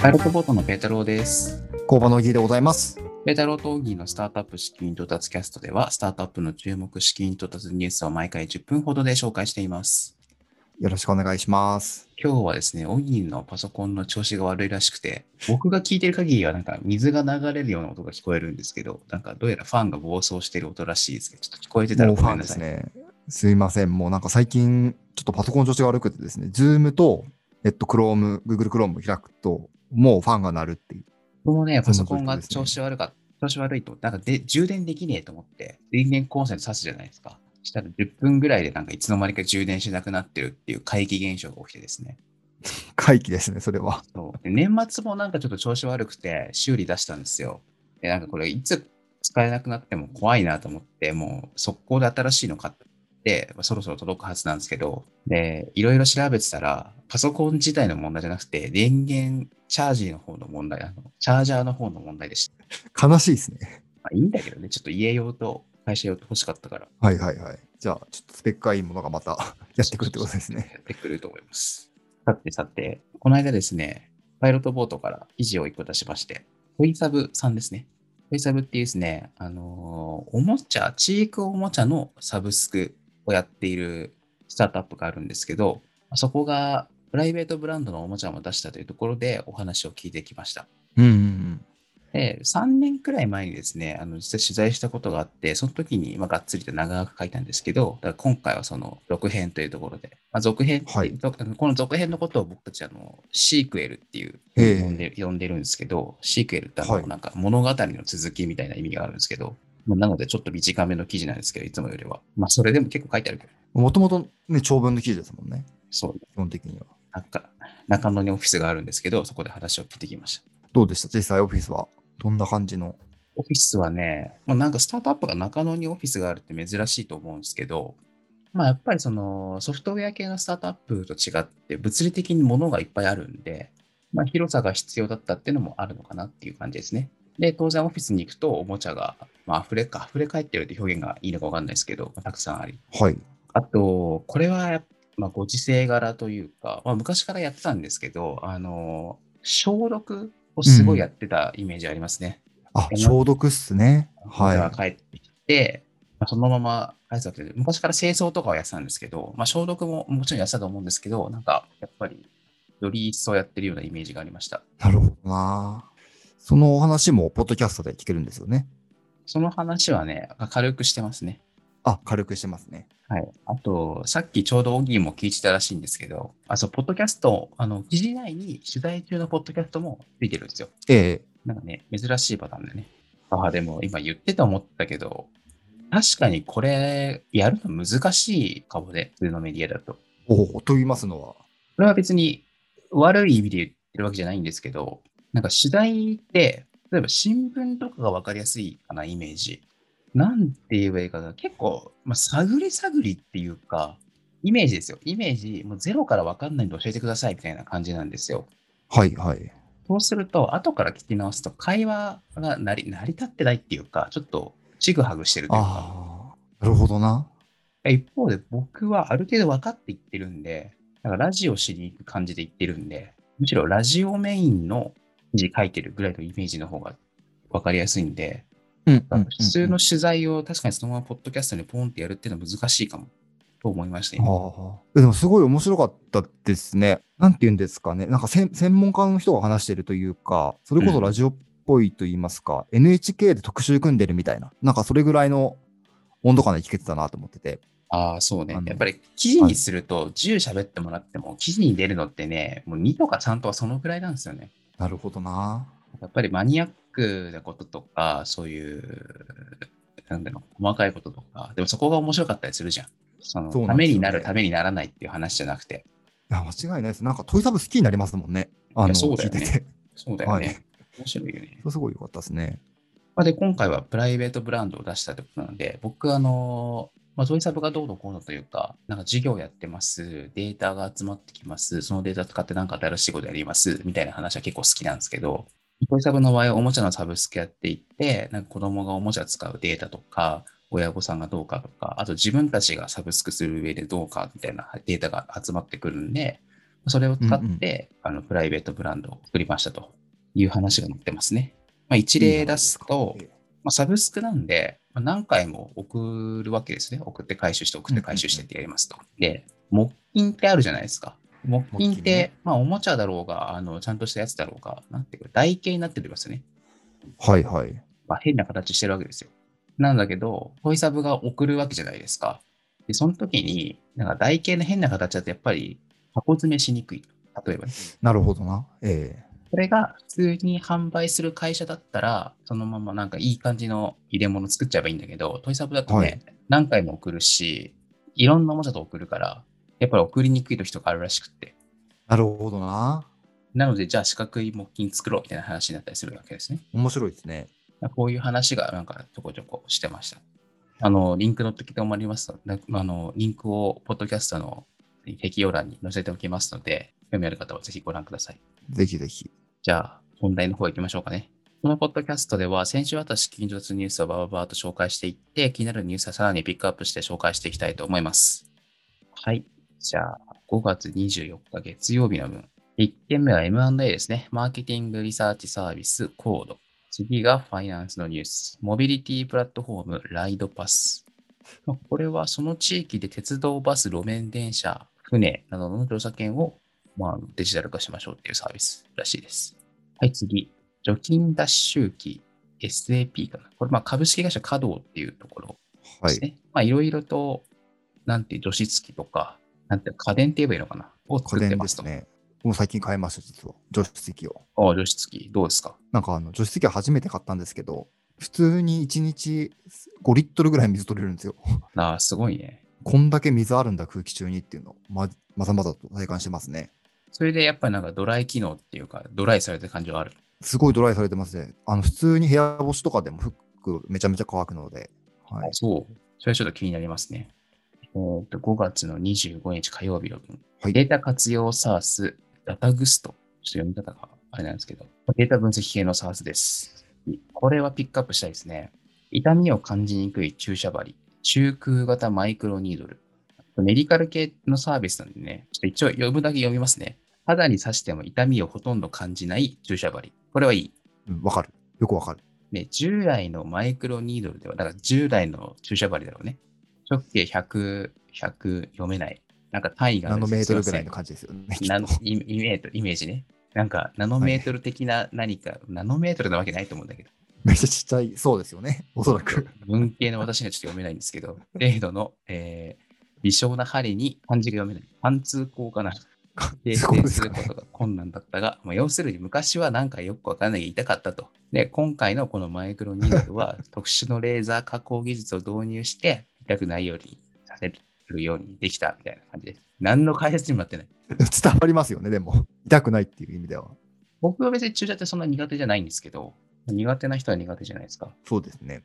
パイロットボートのペータローです。工場の義でございます。ペータローとオギーのスタートアップ資金到達キャストでは、スタートアップの注目資金到達ニュースを毎回10分ほどで紹介しています。よろしくお願いします。今日はですね、オギーのパソコンの調子が悪いらしくて、僕が聞いてる限りはなんか水が流れるような音が聞こえるんですけど、なんかどうやらファンが暴走してる音らしいですけど、ちょっと聞こえてたらもうファンごめんなさい。ですね。すいません。もうなんか最近、ちょっとパソコン調子が悪くてですね、Zoom と、えっと、Chrome、Google Chrome 開くと、もうファンが鳴るっていう。このね、パソコンが調子悪か調子悪いと、なんかで充電できねえと思って、電源コンセント挿すじゃないですか。したら10分ぐらいでなんかいつの間にか充電しなくなってるっていう怪奇現象が起きてですね。回帰ですね、それは。そうで年末もなんかちょっと調子悪くて修理出したんですよ。で、なんかこれいつ使えなくなっても怖いなと思って、もう速攻で新しいの買って、まあそろそろ届くはずなんですけど、で、いろいろ調べてたら、パソコン自体の問題じゃなくて、電源チャージの方の問題、あのチャージャーの方の問題でした。悲しいですね。まあいいんだけどね、ちょっと家用と会社用と欲しかったから。はいはいはい。じゃあ、ちょっとスペックがいいものがまた やってくるってことですね。やってくると思います。さてさて、この間ですね、パイロットボートから記事を一個出しまして、トイサブさんですね。トイサブっていうですね、あのーおもちゃ、チークおもちゃのサブスクをやっているスタートアップがあるんですけど、そこがプライベートブランドのおもちゃも出したというところでお話を聞いてきました。うんうんうん。で、3年くらい前にですね、あの、実際取材したことがあって、その時に、まあ、がっつりと長く書いたんですけど、だから今回はその続編というところで、まあ、続編はい続この続編のことを僕たち、あの、シークエルっていう、ええ呼んで呼んでるんですけど、シークエルってあの、はいなんか物語の続きみたいな意味があるんですけど、まあなのでちょっと短めの記事なんですけど、いつもよりは。まあ、それでも結構書いてあるけど、もともとね、長文の記事ですもんね。そう、基本的には。なんか、中野にオフィスがあるんですけど、そこで話を聞いてきました。どうでした？実際オフィスは。どんな感じの？オフィスはね、まあ、なんかスタートアップが中野にオフィスがあるって珍しいと思うんですけど、まあやっぱりそのソフトウェア系のスタートアップと違って物理的に物がいっぱいあるんで、まあ広さが必要だったっていうのもあるのかなっていう感じですね。で、当然オフィスに行くとおもちゃが、まあ溢れか、溢れ返ってるって表現がいいのかわかんないですけど、まあたくさんあり。はい。あと、これはまあ、ご時世柄というか、まあ、昔からやってたんですけど、あの、消毒をすごいやってたイメージありますね。あ、消毒っすね。はい、は帰ってきて、まあ、そのまま帰ってたわけで、昔から清掃とかはやってたんですけど、まあ、消毒ももちろんやってたと思うんですけど、なんかやっぱりより一層やってるようなイメージがありました。い。なるほどな。そのお話も、ポッドキャストで聞けるんですよね。その話はね、軽くしてますね。あ、軽くしてますね。はい。あと、さっきちょうどオギーも聞いてたらしいんですけど、あ、そう、ポッドキャスト、あの、記事内に取材中のポッドキャストもついてるんですよ。ええなんかね、珍しいパターンでね。あ、でも今言ってて思ったけど、確かにこれ、やるの難しいかもね、普通のメディアだと。おお、と言いますのは。これは別に悪い意味で言ってるわけじゃないんですけど、なんか取材って、例えば新聞とかが分かりやすいかな、イメージ。なんて言えばいいかな。結構、まあ、探り探りっていうか、イメージですよ。イメージ、もうゼロから分かんないんで教えてくださいみたいな感じなんですよ。はいはい。そうすると、後から聞き直すと、会話が成り成り立ってないっていうか、ちょっとちぐはぐしてるというか、ああ、なるほどな。一方で僕はある程度分かっていってるんで、だからラジオしに行く感じで言ってるんで、むしろラジオメインの記事書いてるぐらいのイメージの方が分かりやすいんで、うん普通の取材を確かにそのままポッドキャストにポンってやるっていうのは難しいかもと思いました、今ああでもすごい面白かったですね。なんて言うんですかね。なんか専専門家の人が話してるというか、それこそラジオっぽいと言いますか、NHK で特集組んでるみたいな、なんかそれぐらいの温度感で聞けてたなと思ってて。ああ、そうねやっぱり記事にすると10喋ってもらっても、記事に出るのってね、もう2とか3とかそのぐらいなんですよね。なるほどな。やっぱりマニアックなこととか、そういう、なんだろう、細かいこととか、でもそこが面白かったりするじゃん。そのそうなためになる、ためにならないっていう話じゃなくて。いや、間違いないです。なんかトイサブ好きになりますもんね。あの、そうだよねてて。そうだよね。はい面白いよね。すごい良かったですね。まあ、で、今回はプライベートブランドを出したということなので、僕、あの、まあ、ゾイサブがどうのこうのというか、なんか授業やってます、データが集まってきます、そのデータ使ってなんか新しいことやります、みたいな話は結構好きなんですけど、ゾイサブの場合はおもちゃのサブスクやっていって、なんか子供がおもちゃ使うデータとか、親御さんがどうかとか、あと自分たちがサブスクする上でどうかみたいなデータが集まってくるんで、それを使って、あのプライベートブランドを作りましたという話が載ってますね。まあ、一例出すと、まあ、サブスクなんで、まあ、何回も送るわけですね。送って回収して、送って回収してってやりますと。で、木金ってあるじゃないですか。木金って、ねまあ、おもちゃだろうが、あのちゃんとしたやつだろうが、なんていうか、台形になってるますよね。はいはい。まあ、変な形してるわけですよ。なんだけど、トイサブが送るわけじゃないですか。で、その時に、なんか台形の変な形だとやっぱり箱詰めしにくい。例えばね。なるほどな。えこれが普通に販売する会社だったら、そのままなんかいい感じの入れ物作っちゃえばいいんだけど、トイサブだとね、はい何回も送るし、いろんなおもちゃと送るから、やっぱり送りにくい時とかあるらしくって。えなるほどな。なので、じゃあ四角い木金作ろうみたいな話になったりするわけですね。面白いですね。こういう話がなんかちょこちょこしてました。あの、リンク載ってきてもらいますあの、リンクをポッドキャストの概要欄に載せておきますので、興味ある方はぜひご覧ください。ぜひぜひ。じゃあ、本題の方行きましょうかね。このポッドキャストでは、先週あった近日ニュースをバババーと紹介していって、気になるニュースはさらにピックアップして紹介していきたいと思います。はい。じゃあ、5月24日月曜日の分。1件目は M&A ですね。マーケティングリサーチサービスコード。次がファイナンスのニュース。モビリティプラットフォームライドパス。まあこれはその地域で鉄道、バス、路面電車、船などの乗車券を、まあ、デジタル化しましょうっていうサービスらしいです。はい、次。除菌脱臭機 SAP かな。これ、まあ、株式会社稼働っていうところはい。ですね。まあ、いろいろと、なんていう、除湿機とか、なんていう家電って言えばいいのかなを作家電ってまと。ですすね。もう最近買いました、実は。除湿機を。ああ、除湿機、どうですか？なんかあの除湿機は初めて買ったんですけど、普通に1日5リットルぐらい水取れるんですよ。ああ、すごいね。こんだけ水あるんだ、空気中にっていうのをままざまざと体感してますね。それでやっぱりなんかドライ機能っていうか、ドライされた感じはある。すごいドライされてますね。あの普通に部屋干しとかでも服めちゃめちゃ乾くので。はい。そう。それはちょっと気になりますね。えーと、5月の25日火曜日の分。はいデータ活用 SARS、ダタグスト。ちょっと読み方があれなんですけど、データ分析系の SARS です。これはピックアップしたいですね。痛みを感じにくい注射針、中空型マイクロニードル。メディカル系のサービスなんでね、ちょっと一応読むだけ読みますね。肌に刺しても痛みをほとんど感じない注射針。これはいい。うんわかる。よくわかる。ね、従来のマイクロニードルでは、だから従来の注射針だろうね。直径100、100読めない。なんか単位がナノメートルぐらいの感じですよね。ナノイイメートイメージね。なんかナノメートル的な何か、ナノメートルなわけないと思うんだけど、めっちゃちっちゃい。そうですよね。おそらく。文系の私にはちょっと読めないんですけど、程度の、えー微小な針に漢字が読めない。貫通項かな。形成ですることが困難だったが、まあ、要するに昔はなんかよくわからないが痛かったと。で、今回のこのマイクロニードルは 特殊のレーザー加工技術を導入して痛くないようにさせるようにできたみたいな感じです。何の開発にもなってない。伝わりますよね、でも。痛くないっていう意味では。僕は別に注射ってそんな苦手じゃないんですけど、苦手な人は苦手じゃないですか。そうですね。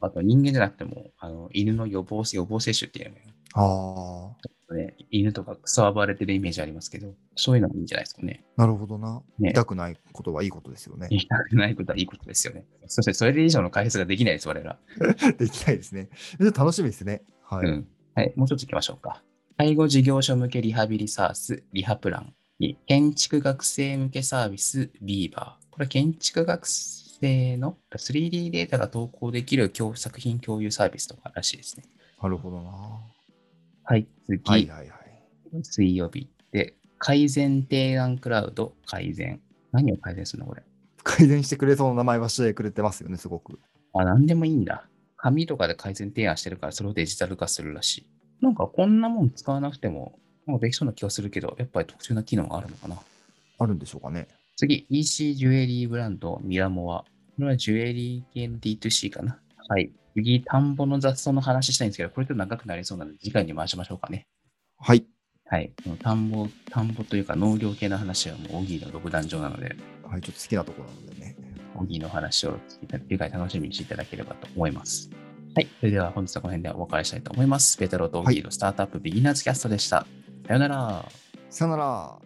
あと人間じゃなくても、あの犬の予防予防接種っていうのがああ。ね、犬とかクソ暴れてるイメージありますけど、そういうのもいいんじゃないですかね。なるほどな。ね痛くないことはいいことですよね。痛くないことはいいことですよね。そしてそれ以上の開発ができないです、我ら。できないですね。で楽しみですね。はい。うん。はい、もうちょっと行きましょうか。介護事業所向けリハビリサース、リハプラン。に建築学生向けサービス、ビーバー。これ建築学生の 3D データが投稿できる共作品共有サービスとからしいですね。なるほどな。はい、次。はいはいはい。水曜日で、改善提案クラウド改善。何を改善するのこれ？改善してくれそうな名前はしてくれてますよね、すごく。あ、何でもいいんだ。紙とかで改善提案してるから、それをデジタル化するらしい。なんかこんなもん使わなくても、なんかできそうな気がするけど、やっぱり特殊な機能があるのかな。あるんでしょうかね。次、EC ジュエリーブランドミラモア。これはジュエリー系の D2C かな。はい。次、田んぼの雑草の話したいんですけど、これちょっと長くなりそうなので、次回に回しましょうかね。はい。はい。田んぼ、田んぼというか農業系の話はもう、オギーの独壇場なので、はい、ちょっと好きなところなのでね。オギーの話を次回楽しみにしていただければと思います。はい。それでは本日はこの辺でお別れしたいと思います。ペテロとオギーのスタートアップビギナーズキャストでした。さよなら。さよなら。